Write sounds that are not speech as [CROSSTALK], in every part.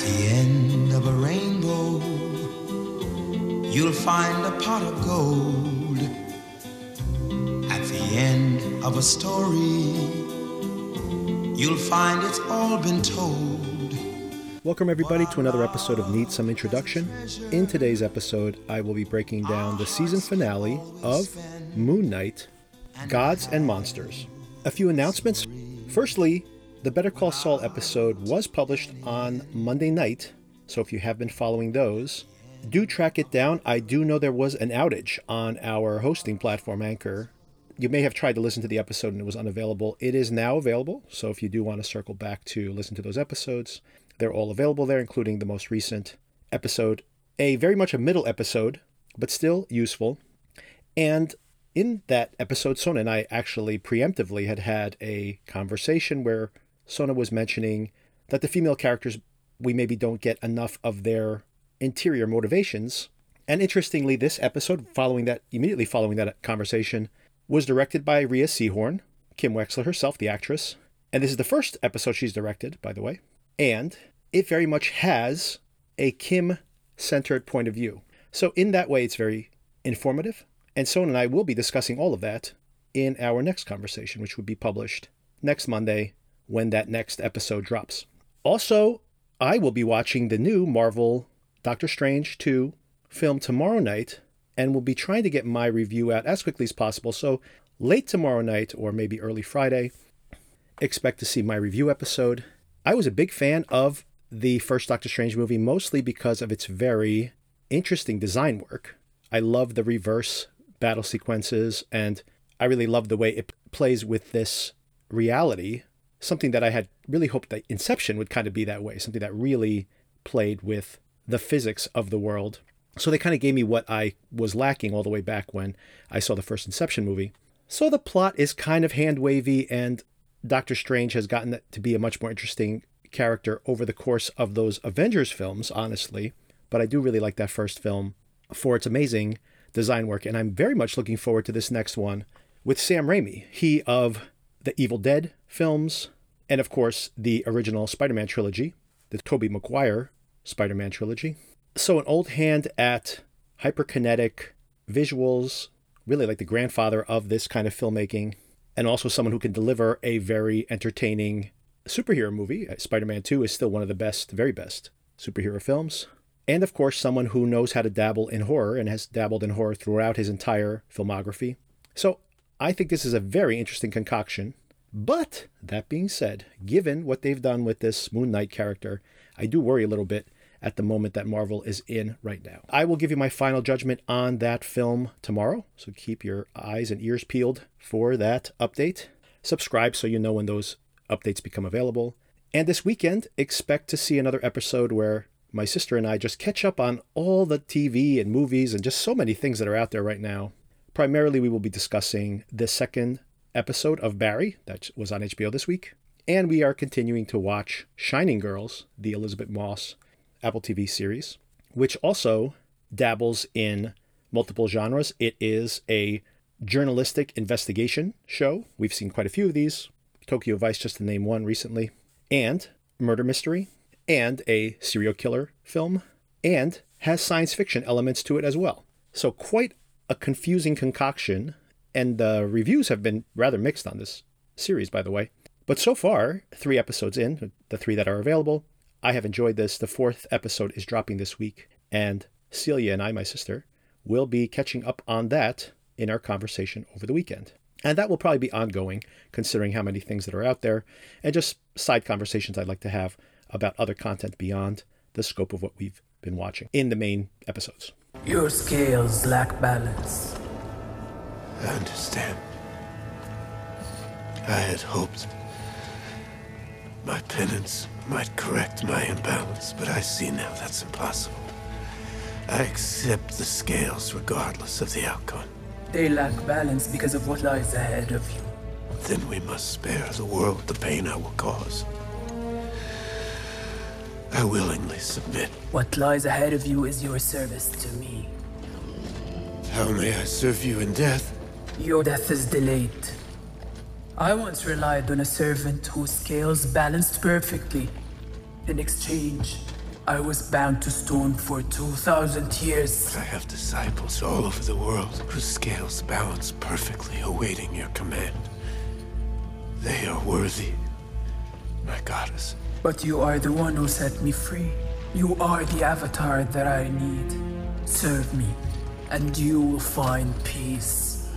the end of a rainbow, you'll find a pot of gold. At the end of a story, you'll find it's all been told. Welcome, everybody, to another episode of Need Some Introduction. In today's episode, I will be breaking down the season finale of Moon Knight Gods and Monsters. A few announcements. Firstly, the Better Call Saul episode was published on Monday night, so if you have been following those, do track it down. I do know there was an outage on our hosting platform, Anchor. You may have tried to listen to the episode and it was unavailable. It is now available, so if you do want to circle back to listen to those episodes, they're all available there, including the most recent episode. A very much a middle episode, but still useful. And in that episode, Sona and I actually preemptively had had a conversation where Sona was mentioning that the female characters, we maybe don't get enough of their interior motivations. And interestingly, this episode, following that, immediately following that conversation, was directed by Rhea Seehorn, Kim Wexler herself, the actress. And this is the first episode she's directed, by the way. And it very much has a Kim centered point of view. So, in that way, it's very informative. And Sona and I will be discussing all of that in our next conversation, which would be published next Monday when that next episode drops. Also, I will be watching the new Marvel Doctor Strange 2 film tomorrow night and will be trying to get my review out as quickly as possible. So, late tomorrow night or maybe early Friday, expect to see my review episode. I was a big fan of the first Doctor Strange movie, mostly because of its very interesting design work. I love the reverse battle sequences, and I really love the way it plays with this reality something that I had really hoped that Inception would kind of be that way, something that really played with the physics of the world. So they kind of gave me what I was lacking all the way back when I saw the first Inception movie. So the plot is kind of hand wavy, and Doctor Strange has gotten to be a much more interesting character over the course of those Avengers films, honestly. But I do really like that first film for its amazing design work, and I'm very much looking forward to this next one with Sam Raimi. He of the Evil Dead films, and of course, the original Spider Man trilogy, the Tobey Maguire Spider Man trilogy. So, an old hand at hyperkinetic visuals, really like the grandfather of this kind of filmmaking, and also someone who can deliver a very entertaining superhero movie. Uh, Spider Man 2 is still one of the best, very best superhero films. And of course, someone who knows how to dabble in horror and has dabbled in horror throughout his entire filmography. So I think this is a very interesting concoction. But that being said, given what they've done with this Moon Knight character, I do worry a little bit at the moment that Marvel is in right now. I will give you my final judgment on that film tomorrow, so keep your eyes and ears peeled for that update. Subscribe so you know when those updates become available. And this weekend, expect to see another episode where my sister and I just catch up on all the TV and movies and just so many things that are out there right now. Primarily, we will be discussing the second episode of Barry that was on HBO this week. And we are continuing to watch Shining Girls, the Elisabeth Moss Apple TV series, which also dabbles in multiple genres. It is a journalistic investigation show. We've seen quite a few of these. Tokyo Vice, just to name one recently, and murder mystery, and a serial killer film, and has science fiction elements to it as well. So, quite a confusing concoction, and the reviews have been rather mixed on this series, by the way. But so far, three episodes in, the three that are available, I have enjoyed this. The fourth episode is dropping this week, and Celia and I, my sister, will be catching up on that in our conversation over the weekend. And that will probably be ongoing, considering how many things that are out there, and just side conversations I'd like to have about other content beyond the scope of what we've been watching in the main episodes. Your scales lack balance. I understand. I had hoped my penance might correct my imbalance, but I see now that's impossible. I accept the scales regardless of the outcome. They lack balance because of what lies ahead of you. Then we must spare the world the pain I will cause. I willingly submit. What lies ahead of you is your service to me. How may I serve you in death? Your death is delayed. I once relied on a servant whose scales balanced perfectly. In exchange, I was bound to stone for 2,000 years. I have disciples all over the world whose scales balance perfectly, awaiting your command. They are worthy, my goddess. But you are the one who set me free. You are the avatar that I need. Serve me, and you will find peace.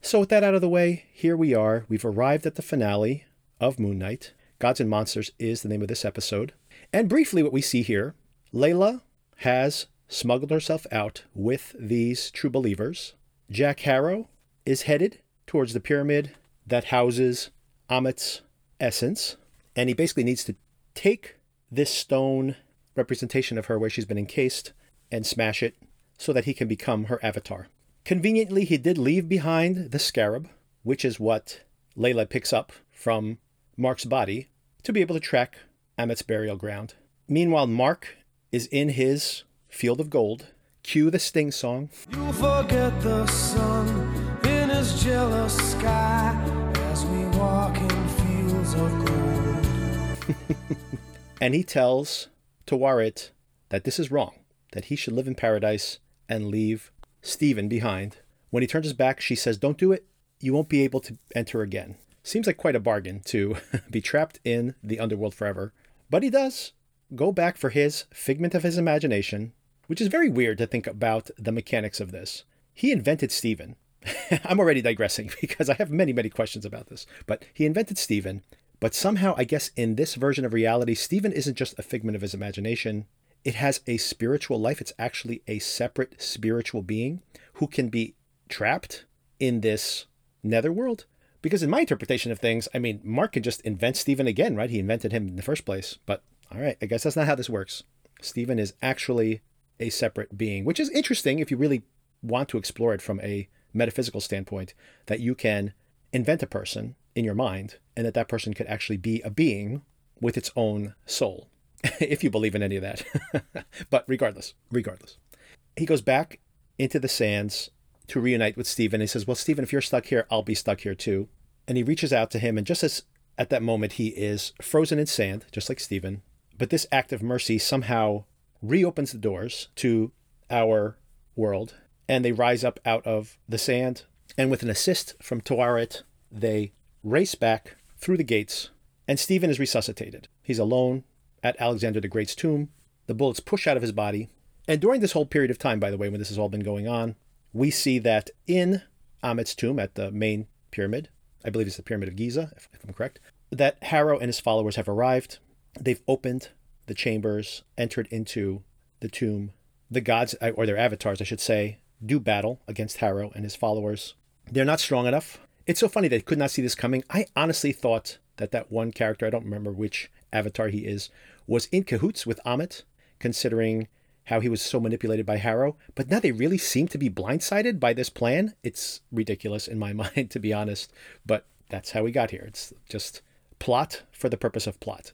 So, with that out of the way, here we are. We've arrived at the finale of Moon Knight. Gods and Monsters is the name of this episode. And briefly, what we see here Layla has smuggled herself out with these true believers. Jack Harrow is headed towards the pyramid that houses Ammit's essence. And he basically needs to take this stone representation of her where she's been encased and smash it so that he can become her avatar. Conveniently, he did leave behind the scarab, which is what Layla picks up from Mark's body to be able to track Ammit's burial ground. Meanwhile, Mark is in his field of gold. Cue the Sting song. You forget the sun in his jealous sky of gold. and he tells Tawaret that this is wrong, that he should live in paradise and leave Steven behind. When he turns his back, she says, Don't do it. You won't be able to enter again. Seems like quite a bargain to [LAUGHS] be trapped in the underworld forever but he does go back for his figment of his imagination, which is very weird to think about the mechanics of this. He invented Steven. [LAUGHS] I'm already digressing [LAUGHS] because I have many, many questions about this. But he invented Steven. But somehow, I guess in this version of reality, Steven isn't just a figment of his imagination. It has a spiritual life. It's actually a separate spiritual being who can be trapped in this netherworld because in my interpretation of things, I mean, Mark can just invent Steven again, right? He invented him in the first place. But all right, I guess that's not how this works. Steven is actually a separate being, which is interesting if you really want to explore it from a metaphysical standpoint, that you can invent a person in your mind and that that person could actually be a being with its own soul, [LAUGHS] if you believe in any of that. [LAUGHS] but regardless, regardless, he goes back into the sands to reunite with Steven. He says, Well, Steven, if you're stuck here, I'll be stuck here too. And he reaches out to him, and just as at that moment he is frozen in sand, just like Steven, but this act of mercy somehow reopens the doors to our world, and they rise up out of the sand. And with an assist from Tawaret, they race back through the gates, and Steven is resuscitated. He's alone at Alexander the Great's tomb. The bullets push out of his body. And during this whole period of time, by the way, when this has all been going on, we see that in Ammit's tomb at the main pyramid, I believe it's the Pyramid of Giza, if, I'm correct, that Harrow and his followers have arrived. They've opened the chambers, entered into the tomb. The gods, or their avatars, I should say, do battle against Harrow and his followers. They're not strong enough. It's so funny they could not see this coming. I honestly thought that that one character, I don't remember which avatar he is, was in cahoots with Ammit, considering how he was so manipulated by Harrow, but now they really seem to be blindsided by this plan. It's ridiculous in my [LAUGHS] mind, to be honest, but that's how we got here. It's just plot for the purpose of plot.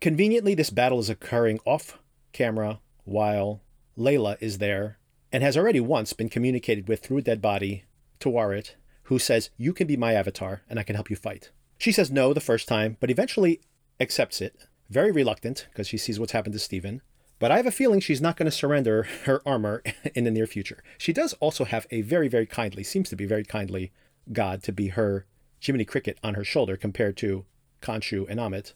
Conveniently, this battle is occurring off camera while Layla is there and has already once been communicated with through a dead body Tawaret, who says, You can be my avatar and I can help you fight. She says no the first time, but eventually accepts it, very reluctant because she sees what's happened to Steven. But I have a feeling she's not going to surrender [LAUGHS] her armor [LAUGHS] in the near future. She does also have a very, very kindly, seems to be very kindly god to be her Jiminy Cricket on her shoulder compared to Khonshu and Ammit.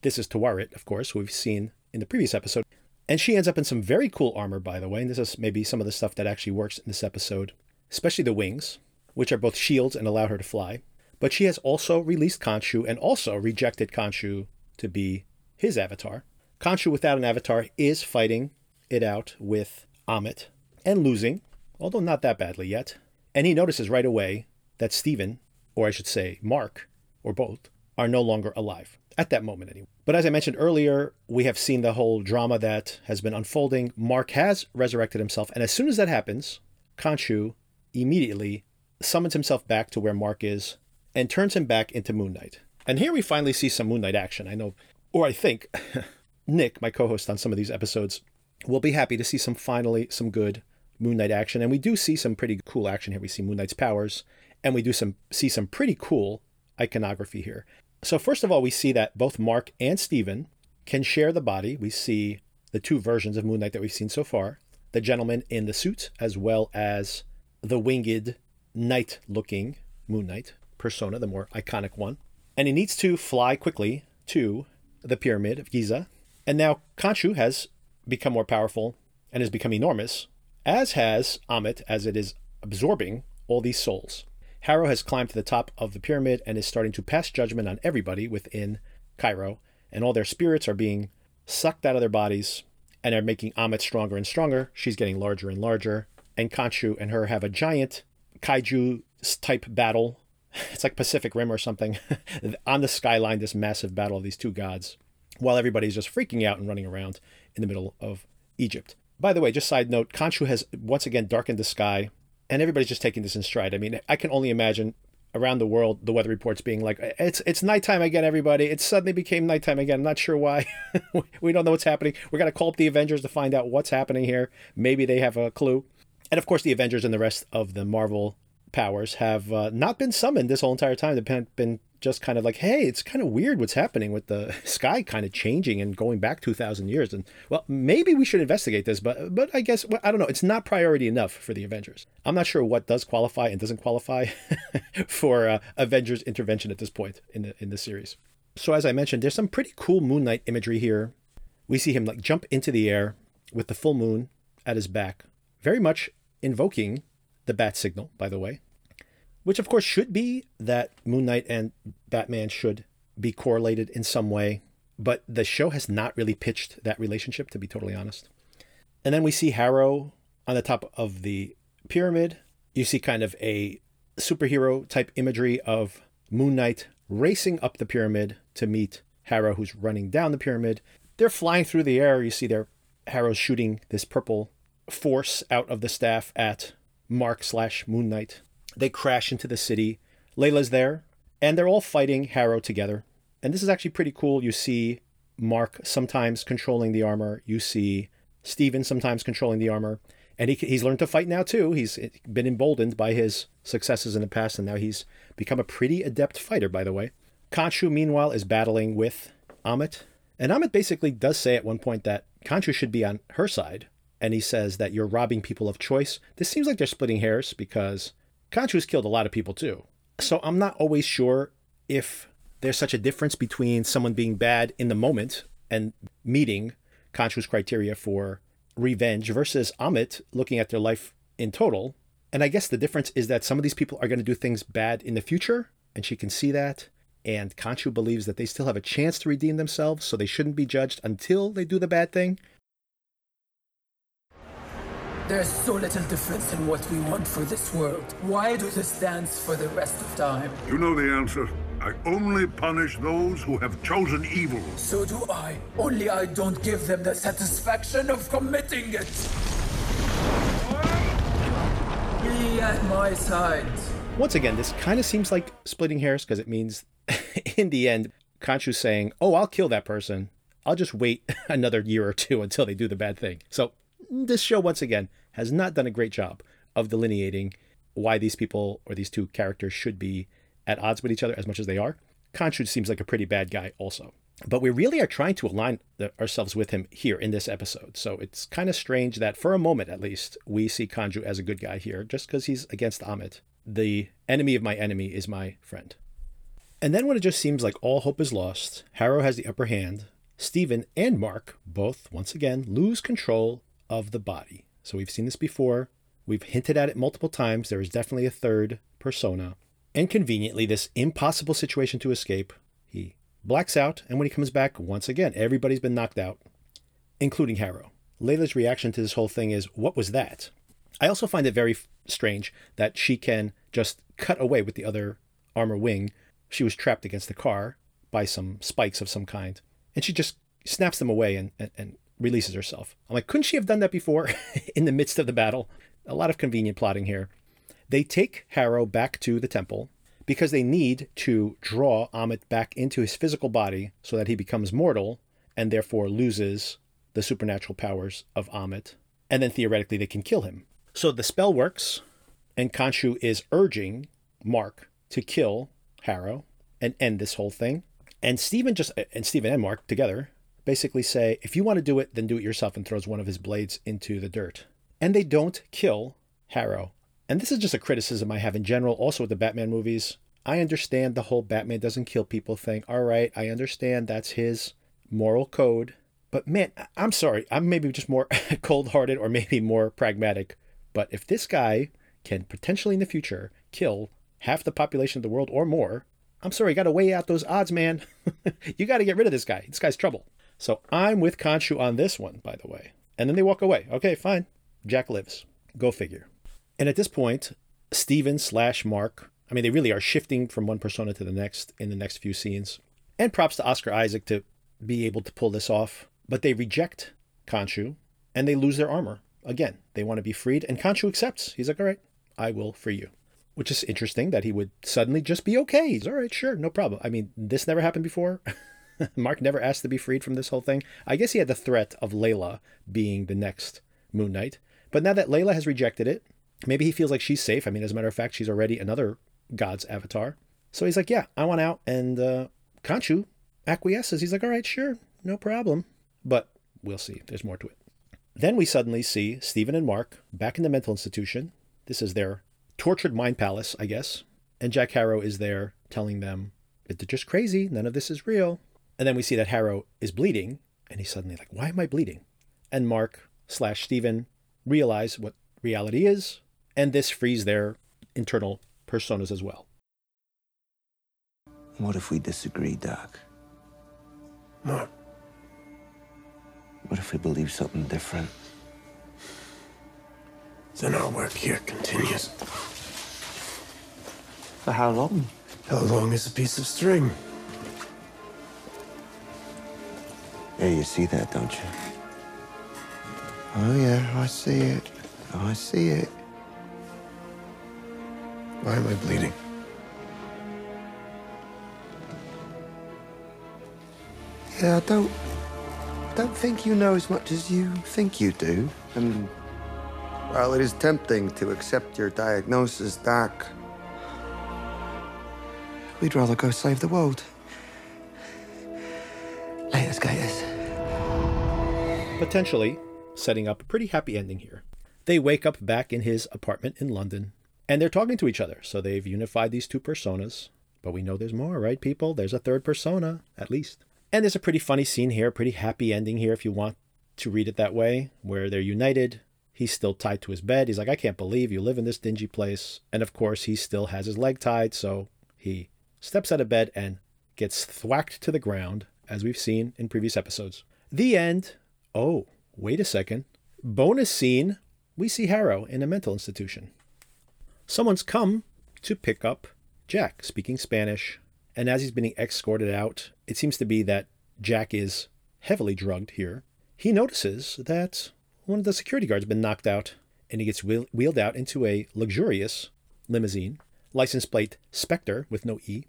This is Tawaret, of course, who we've seen in the previous episode. And she ends up in some very cool armor, by the way. And this is maybe some of the stuff that actually works in this episode, especially the wings, which are both shields and allow her to fly. But she has also released Khonshu and also rejected Khonshu to be his avatar. Khonshu without an avatar is fighting it out with Ammit and losing, although not that badly yet. And he notices right away that Steven, or I should say Mark, or both, are no longer alive. At that moment, anyway. But as I mentioned earlier, we have seen the whole drama that has been unfolding. Mark has resurrected himself, and as soon as that happens, Khonshu immediately summons himself back to where Mark is and turns him back into Moon Knight. And here we finally see some Moon Knight action. I know, or I think, [LAUGHS] Nick, my co-host on some of these episodes, will be happy to see some finally some good Moon Knight action, and we do see some pretty cool action here. We see Moon Knight's powers, and we do some see some pretty cool iconography here. So first of all, we see that both Mark and Steven can share the body. We see the two versions of Moon Knight that we've seen so far the gentleman in the suit, as well as the winged knight looking Moon Knight persona, the more iconic one. And he needs to fly quickly to the pyramid of Giza. And now Khonshu has become more powerful and has become enormous, as has Ammit, as it is absorbing all these souls. Harrow has climbed to the top of the pyramid and is starting to pass judgment on everybody within Cairo, and all their spirits are being sucked out of their bodies and are making Ammit stronger and stronger. She's getting larger and larger, and Khonshu and her have a giant kaiju type battle. [LAUGHS] It's like Pacific Rim or something. [LAUGHS] On the skyline, this massive battle of these two gods, while everybody's just freaking out and running around in the middle of Egypt. By the way, just side note, Khonshu has once again darkened the sky, and everybody's just taking this in stride. I mean, I can only imagine around the world the weather reports being like it's it's nighttime again everybody it suddenly became nighttime again i'm not sure why [LAUGHS] we don't know what's happening we got to call up the avengers to find out what's happening here maybe they have a clue and of course the avengers and the rest of the marvel powers have uh, not been summoned this whole entire time they've been just kind of like, hey, it's kind of weird what's happening with the [LAUGHS] sky kind of changing and going back 2,000 years. And well, maybe we should investigate this, but but I guess well, I don't know. It's not priority enough for the Avengers. I'm not sure what does qualify and doesn't qualify [LAUGHS] for uh, Avengers intervention at this point in the in the series. So as I mentioned, there's some pretty cool Moon Knight imagery here. We see him like jump into the air with the full moon at his back, very much invoking the bat signal, by the way which of course should be that Moon Knight and Batman should be correlated in some way, but the show has not really pitched that relationship, to be totally honest. And then we see Harrow on the top of the pyramid. You see kind of a superhero type imagery of Moon Knight racing up the pyramid to meet Harrow, who's running down the pyramid. They're flying through the air. You see their Harrow shooting this purple force out of the staff at Mark slash Moon Knight. They crash into the city. Layla's there, and they're all fighting Harrow together. And this is actually pretty cool. You see Mark sometimes controlling the armor. You see Steven sometimes controlling the armor. And he, he's learned to fight now, too. He's been emboldened by his successes in the past, and now he's become a pretty adept fighter, by the way. Khonshu, meanwhile, is battling with Ammit. And Ammit basically does say at one point that Khonshu should be on her side. And he says that you're robbing people of choice. This seems like they're splitting hairs because Khonshu's killed a lot of people too. So I'm not always sure if there's such a difference between someone being bad in the moment and meeting Khonshu's criteria for revenge versus Ammit looking at their life in total. And I guess the difference is that some of these people are going to do things bad in the future, and she can see that. And Khonshu believes that they still have a chance to redeem themselves, so they shouldn't be judged until they do the bad thing. There's so little difference in what we want for this world. Why do this dance for the rest of time? You know the answer. I only punish those who have chosen evil. So do I. Only I don't give them the satisfaction of committing it. Be at my side. Once again, this kind of seems like splitting hairs because it means, [LAUGHS] in the end, Khonshu's saying, "Oh, I'll kill that person. I'll just wait [LAUGHS] another year or two until they do the bad thing." So this show, once again, has not done a great job of delineating why these people or these two characters should be at odds with each other as much as they are. Khonshu seems like a pretty bad guy, also. But we really are trying to align ourselves with him here in this episode. So it's kind of strange that, for a moment at least, we see Khonshu as a good guy here, just because he's against Ammit. The enemy of my enemy is my friend. And then when it just seems like all hope is lost, Harrow has the upper hand. Steven and Mark both, once again, lose control of the body. So we've seen this before. We've hinted at it multiple times. There is definitely a third persona. And conveniently, this impossible situation to escape, he blacks out, and when he comes back, once again, everybody's been knocked out, including Harrow. Layla's reaction to this whole thing is, What was that? I also find it very strange that she can just cut away with the other armor wing. She was trapped against the car by some spikes of some kind, and she just snaps them away and, and, and releases herself. I'm like, couldn't she have done that before [LAUGHS] in the midst of the battle? A lot of convenient plotting here. They take Harrow back to the temple because they need to draw Ammit back into his physical body so that he becomes mortal and therefore loses the supernatural powers of Ammit. And then theoretically they can kill him. So the spell works, and Khonshu is urging Mark to kill Harrow and end this whole thing. And Steven just and Steven and Mark together basically say, if you want to do it, then do it yourself, and throws one of his blades into the dirt. And they don't kill Harrow. And this is just a criticism I have in general, also with the Batman movies. I understand the whole Batman doesn't kill people thing. All right, I understand that's his moral code. But man, I'm sorry, I'm maybe just more [LAUGHS] cold hearted or maybe more pragmatic. But if this guy can potentially in the future kill half the population of the world or more, I'm sorry, you got to weigh out those odds, man. [LAUGHS] you got to get rid of this guy. This guy's trouble. So I'm with Khonshu on this one, by the way. And then they walk away. Okay, fine. Jack lives. Go figure. And at this point, Steven slash Mark, I mean, they really are shifting from one persona to the next in the next few scenes. And props to Oscar Isaac to be able to pull this off. But they reject Khonshu and they lose their armor. Again, they want to be freed. And Khonshu accepts. He's like, all right, I will free you. Which is interesting that he would suddenly just be okay. He's all right, sure, no problem. I mean, this never happened before. [LAUGHS] [LAUGHS] Mark never asked to be freed from this whole thing. I guess he had the threat of Layla being the next Moon Knight. But now that Layla has rejected it, maybe he feels like she's safe. I mean, as a matter of fact, she's already another god's avatar. So he's like, yeah, I want out. And uh, Khonshu acquiesces. He's like, all right, sure, no problem. But we'll see. There's more to it. Then we suddenly see Steven and Mark back in the mental institution. This is their tortured mind palace, I guess. And Jack Harrow is there telling them that they're just crazy. None of this is real. And then we see that Harrow is bleeding. And he's suddenly like, why am I bleeding? And Mark slash Steven realize what reality is. And this frees their internal personas as well. What if we disagree, Doc? Mark. What if we believe something different? Then our work here continues. For how long? How long is a piece of string? You see that, don't you? Oh, yeah, I see it. I see it. Why am I bleeding? Yeah, I don't. Don't think you know as much as you think you do. And while it is tempting to accept your diagnosis, Doc, we'd rather go save the world. Potentially setting up a pretty happy ending here. They wake up back in his apartment in London and they're talking to each other. So they've unified these two personas. But we know there's more, right, people? There's a third persona, at least. And there's a pretty funny scene here, pretty happy ending here, if you want to read it that way, where they're united. He's still tied to his bed. He's like, I can't believe you live in this dingy place. And of course, he still has his leg tied. So he steps out of bed and gets thwacked to the ground, as we've seen in previous episodes. The end. Oh, wait a second. Bonus scene we see Harrow in a mental institution. Someone's come to pick up Jack, speaking Spanish, and as he's being escorted out, it seems to be that Jack is heavily drugged here. He notices that one of the security guards has been knocked out, and he gets wheeled out into a luxurious limousine, license plate Spectre with no E.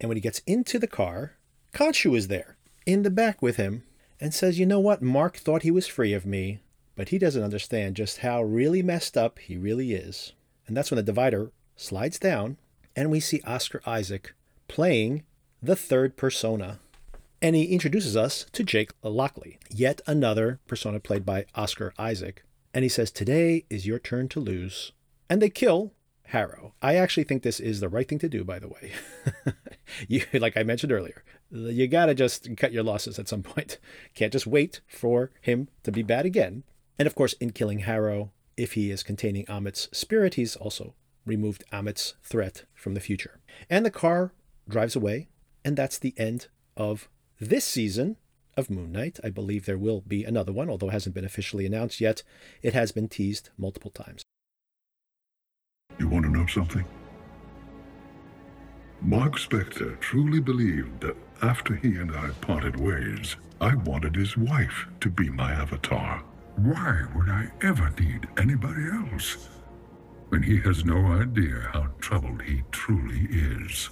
And when he gets into the car, Khonshu is there in the back with him and says, You know what? Mark thought he was free of me, but he doesn't understand just how really messed up he really is. And that's when the divider slides down, and we see Oscar Isaac playing the third persona. And he introduces us to Jake Lockley, yet another persona played by Oscar Isaac. And he says, Today is your turn to lose. And they kill Harrow. I actually think this is the right thing to do, by the way. [LAUGHS] you, like I mentioned earlier, you gotta just cut your losses at some point. [LAUGHS] Can't just wait for him to be bad again. And of course, in killing Harrow, if he is containing Ammit's spirit, he's also removed Ammit's threat from the future. And the car drives away, and that's the end of this season of Moon Knight. I believe there will be another one, although it hasn't been officially announced yet. It has been teased multiple times. You want to know something? Mark Spector truly believed that after he and I parted ways, I wanted his wife to be my avatar. Why would I ever need anybody else? When he has no idea how troubled he truly is.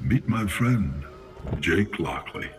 Meet my friend, Jake Lockley.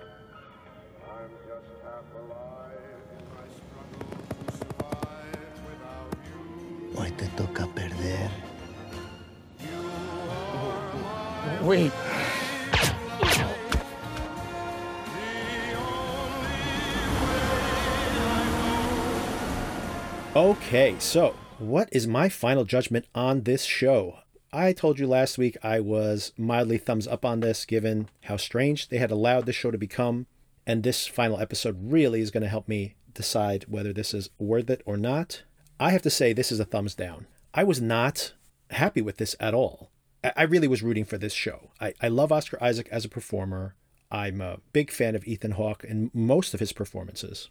Okay, so what is my final judgment on this show? I told you last week I was mildly thumbs up on this given how strange they had allowed this show to become, and this final episode really is going to help me decide whether this is worth it or not. I have to say, this is a thumbs down. I was not happy with this at all. I really was rooting for this show. I, I love Oscar Isaac as a performer. I'm a big fan of Ethan Hawke and most of his performances.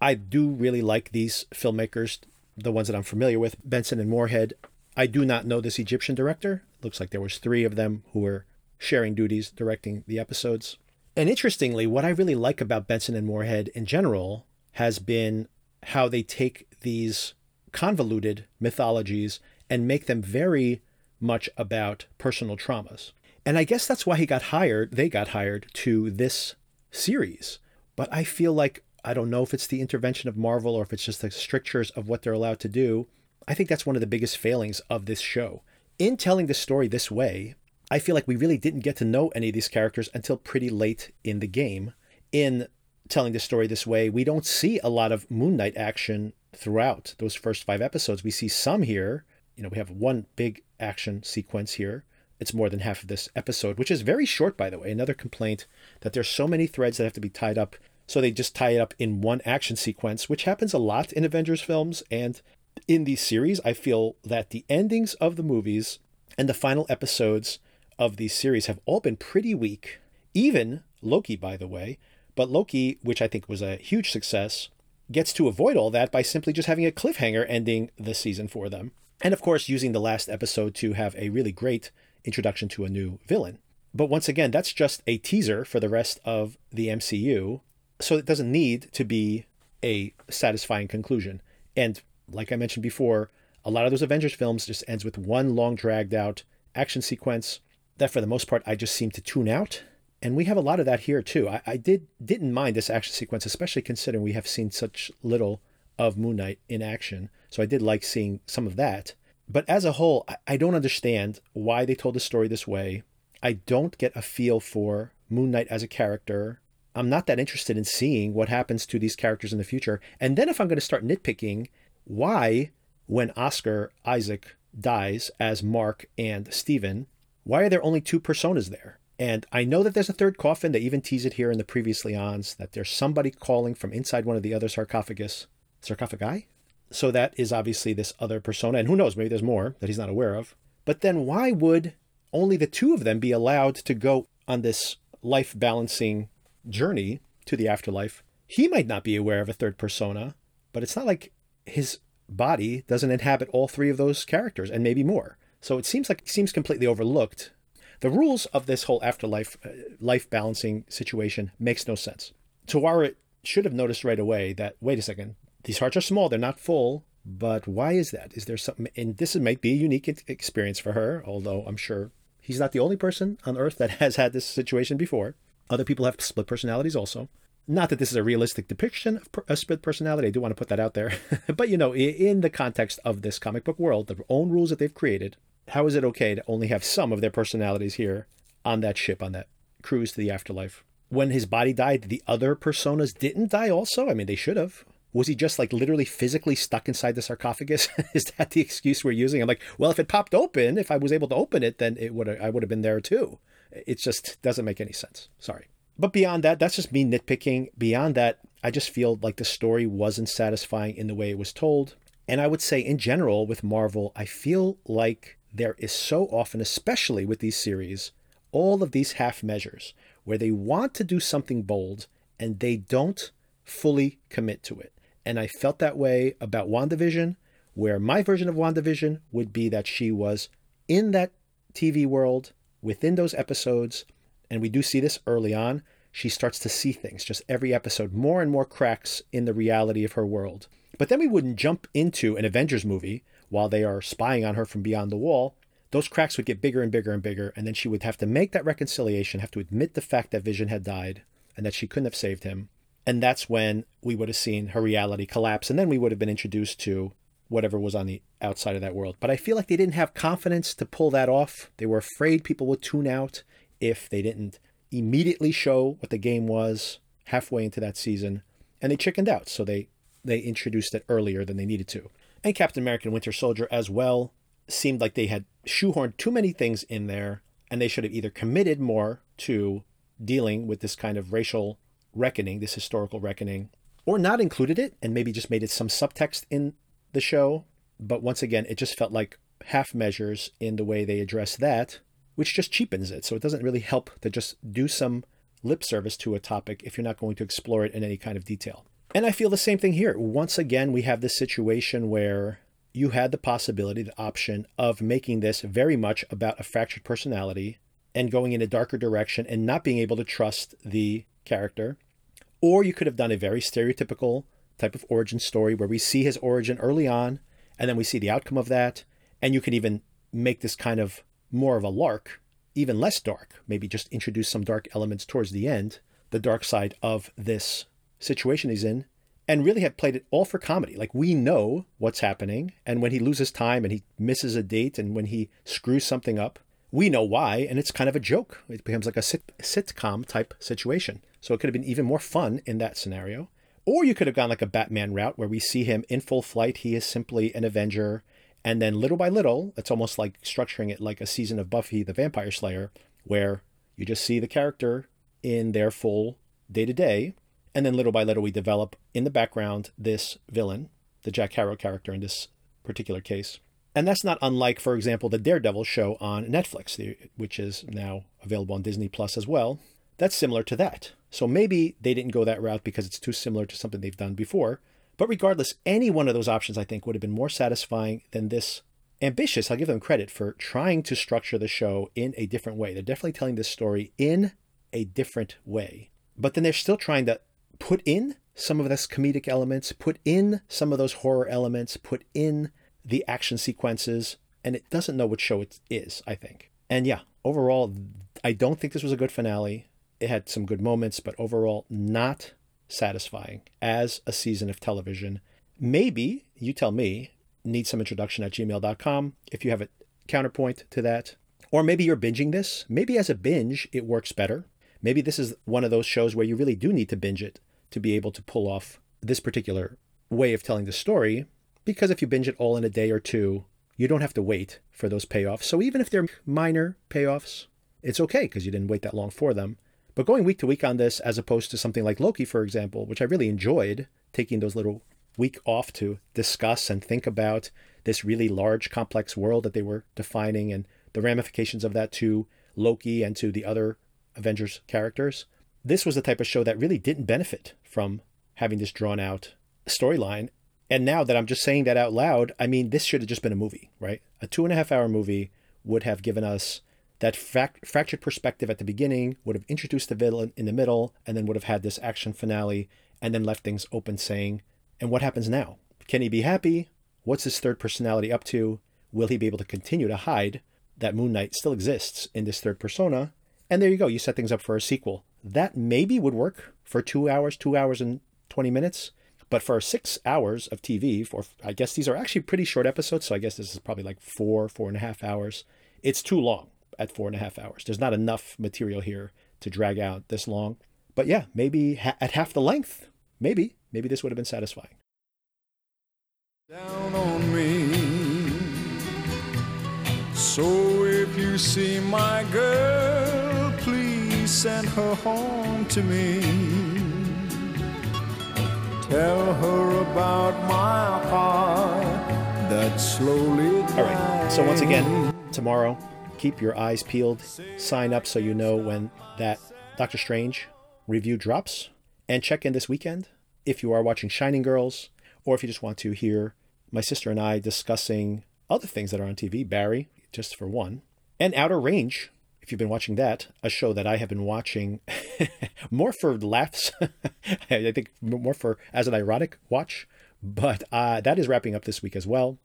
I do really like these filmmakers, the ones that I'm familiar with, Benson and Moorhead. I do not know this Egyptian director. Looks like there was three of them who were sharing duties directing the episodes. And interestingly, what I really like about Benson and Moorhead in general has been how they take these convoluted mythologies and make them very much about personal traumas. And I guess that's why he got hired, they got hired to this series. But I feel like I don't know if it's the intervention of Marvel or if it's just the strictures of what they're allowed to do. I think that's one of the biggest failings of this show. In telling the story this way, I feel like we really didn't get to know any of these characters until pretty late in the game. In telling the story this way, we don't see a lot of Moon Knight action throughout those first five episodes. We see some here. You know, we have one big action sequence here. It's more than half of this episode, which is very short, by the way. Another complaint that there's so many threads that have to be tied up so they just tie it up in one action sequence, which happens a lot in Avengers films. And in these series, I feel that the endings of the movies and the final episodes of these series have all been pretty weak. Even Loki, by the way. But Loki, which I think was a huge success, gets to avoid all that by simply just having a cliffhanger ending the season for them. And of course, using the last episode to have a really great introduction to a new villain. But once again, that's just a teaser for the rest of the MCU so it doesn't need to be a satisfying conclusion. And like I mentioned before, a lot of those Avengers films just ends with one long dragged out action sequence that for the most part I just seem to tune out. And we have a lot of that here too. I, I did didn't mind this action sequence, especially considering we have seen such little of Moon Knight in action. So I did like seeing some of that. But as a whole, I, don't understand why they told the story this way. I don't get a feel for Moon Knight as a character I'm not that interested in seeing what happens to these characters in the future. And then if I'm going to start nitpicking, why, when Oscar Isaac dies as Mark and Steven, why are there only two personas there? And I know that there's a third coffin. They even tease it here in the previously ons that there's somebody calling from inside one of the other sarcophagus, sarcophagi. So that is obviously this other persona. And who knows, maybe there's more that he's not aware of. But then why would only the two of them be allowed to go on this life balancing journey to the afterlife, he might not be aware of a third persona, but it's not like his body doesn't inhabit all three of those characters and maybe more. So it seems like it seems completely overlooked. The rules of this whole afterlife uh, life balancing situation makes no sense. Tawara should have noticed right away that wait a second, these hearts are small, they're not full. But why is that? Is there something? And this might be a unique experience for her, although I'm sure he's not the only person on Earth that [LAUGHS] has had this situation before. Other people have split personalities also. Not that this is a realistic depiction of a split personality. I do want to put that out there. [LAUGHS] but, you know, in the context of this comic book world, their own rules that they've created, how is it okay to only have some of their personalities here on that ship, on that cruise to the afterlife? When his body died, the other personas didn't die also? I mean, they should have. Was he just like literally physically stuck inside the sarcophagus? [LAUGHS] is that the excuse we're using? I'm like, well, if it popped open, if I was able to open it, then it would I would have been there too. It just doesn't make any sense. Sorry. But beyond that, that's just me nitpicking. Beyond that, I just feel like the story wasn't satisfying in the way it was told. And I would say, in general, with Marvel, I feel like there is so often, especially with these series, all of these half measures where they want to do something bold and they don't fully commit to it. And I felt that way about WandaVision, where my version of WandaVision would be that she was in that TV world within those episodes, and we do see this early on, she starts to see things, just every episode, more and more cracks in the reality of her world. But then we wouldn't jump into an Avengers movie while they are spying on her from beyond the wall. Those cracks would get bigger and bigger and bigger, and then she would have to make that reconciliation, have to admit the fact that Vision had died and that she couldn't have saved him. And that's when we would have seen her reality collapse, and then we would have been introduced to whatever was on the outside of that world. But I feel like they didn't have confidence to pull that off. They were afraid people would tune out if they didn't immediately show what the game was halfway into that season. And they chickened out. So they they introduced it earlier than they needed to. And Captain America and Winter Soldier as well seemed like they had shoehorned too many things in there, and they should have either committed more to dealing with this kind of racial reckoning, this historical reckoning, or not included it and maybe just made it some subtext in the show. But once again, it just felt like half measures in the way they address that, which just cheapens it. So it doesn't really help to just do some lip service to a topic if you're not going to explore it in any kind of detail. And I feel the same thing here. Once again, we have this situation where you had the possibility, the option of making this very much about a fractured personality and going in a darker direction and not being able to trust the character. Or you could have done a very stereotypical type of origin story where we see his origin early on and then we see the outcome of that. And you can even make this kind of more of a lark, even less dark, maybe just introduce some dark elements towards the end, the dark side of this situation he's in, and really have played it all for comedy. Like we know what's happening, and when he loses time and he misses a date and when he screws something up, we know why, and it's kind of a joke. It becomes like a sit- sitcom type situation. So it could have been even more fun in that scenario. Or you could have gone like a Batman route where we see him in full flight. He is simply an Avenger. And then little by little, it's almost like structuring it like a season of Buffy the Vampire Slayer, where you just see the character in their full day to day. And then little by little, we develop in the background this villain, the Jack Harrow character in this particular case. And that's not unlike, for example, the Daredevil show on Netflix, which is now available on Disney Plus as well. That's similar to that. So maybe they didn't go that route because it's too similar to something they've done before. But regardless, any one of those options I think would have been more satisfying than this ambitious. I'll give them credit for trying to structure the show in a different way. They're definitely telling this story in a different way. But then they're still trying to put in some of this comedic elements, put in some of those horror elements, put in the action sequences, and it doesn't know which show it is, I think. And yeah, overall, I don't think this was a good finale. It had some good moments, but overall, not satisfying as a season of television. Maybe, you tell me, need some introduction at gmail.com if you have a counterpoint to that. Or maybe you're binging this. Maybe as a binge, it works better. Maybe this is one of those shows where you really do need to binge it to be able to pull off this particular way of telling the story. Because if you binge it all in a day or two, you don't have to wait for those payoffs. So even if they're minor payoffs, it's okay because you didn't wait that long for them. But going week to week on this, as opposed to something like Loki, for example, which I really enjoyed, taking those little week off to discuss and think about this really large, complex world that they were defining and the ramifications of that to Loki and to the other Avengers characters. This was the type of show that really didn't benefit from having this drawn out storyline. And now that I'm just saying that out loud, I mean, this should have just been a movie, right? A two and a half hour movie would have given us that frac- fractured perspective at the beginning would have introduced the villain in the middle and then would have had this action finale and then left things open saying, and what happens now? Can he be happy? What's his third personality up to? Will he be able to continue to hide that Moon Knight still exists in this third persona? And there you go, you set things up for a sequel. That maybe would work for two hours, two hours and 20 minutes. But for six hours of TV, for I guess these are actually pretty short episodes, so I guess this is probably like four, four and a half hours. It's too long at four and a half hours. There's not enough material here to drag out this long. But yeah, maybe ha- at half the length, maybe, maybe this would have been satisfying. Down on me. So if you see my girl, please send her home to me. Tell her about my heart that slowly. All right. So once again, tomorrow keep your eyes peeled. Sign up so you know when that Doctor Strange review drops. And check in this weekend if you are watching Shining Girls or if you just want to hear my sister and I discussing other things that are on TV. Barry, just for one. And Outer Range, if you've been watching that, a show that I have been watching [LAUGHS] more for laughs, I think more for as an ironic watch. But uh, that is wrapping up this week as well.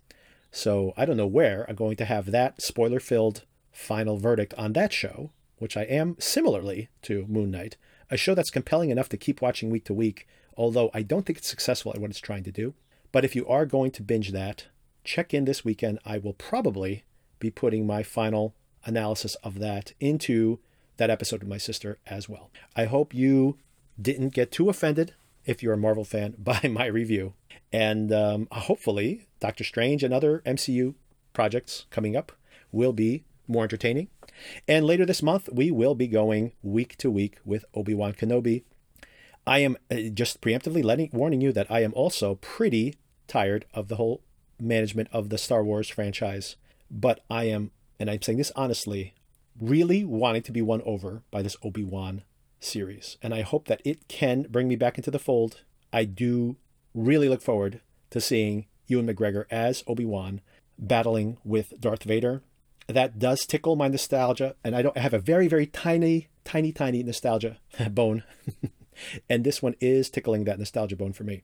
So I don't know where I'm going to have that spoiler filled final verdict on that show, which I am similarly to Moon Knight, a show that's compelling enough to keep watching week to week, although I don't think it's successful at what it's trying to do. But if you are going to binge that, check in this weekend. I will probably be putting my final analysis of that into that episode with my sister as well. I hope you didn't get too offended if you're a Marvel fan, [LAUGHS] by my review. And um, hopefully, Doctor Strange and other MCU projects coming up will be more entertaining. And later this month, we will be going week to week with Obi Wan Kenobi. I am uh, just preemptively letting warning you that I am also pretty tired of the whole management of the Star Wars franchise. But I am, and I'm saying this honestly, really wanting to be won over by this Obi Wan series. And I hope that it can bring me back into the fold. I do really look forward to seeing Ewan McGregor as Obi Wan battling with Darth Vader. That does tickle my nostalgia, and I don't I have a very, very tiny, tiny, tiny nostalgia [LAUGHS] bone. [LAUGHS] and this one is tickling that nostalgia bone for me.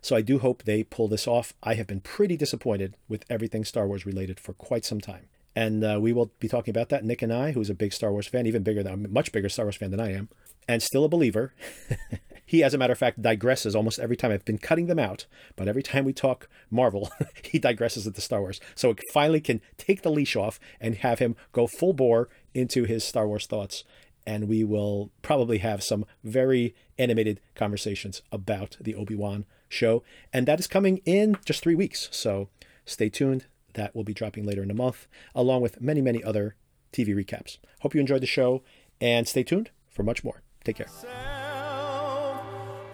So I do hope they pull this off. I have been pretty disappointed with everything Star Wars related for quite some time. And uh, we will be talking about that. Nick and I, who's a big Star Wars fan, even bigger than, much bigger Star Wars fan than I am, and still a believer. [LAUGHS] he, as a matter of fact, digresses almost every time. I've been cutting them out, but every time we talk Marvel, [LAUGHS] he digresses into Star Wars. So it finally can take the leash off and have him go full bore into his Star Wars thoughts. And we will probably have some very animated conversations about the Obi Wan show. And that is coming in just three weeks. So stay tuned. That will be dropping later in the month, along with many, many other TV recaps. Hope you enjoyed the show and stay tuned for much more. Take care.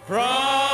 From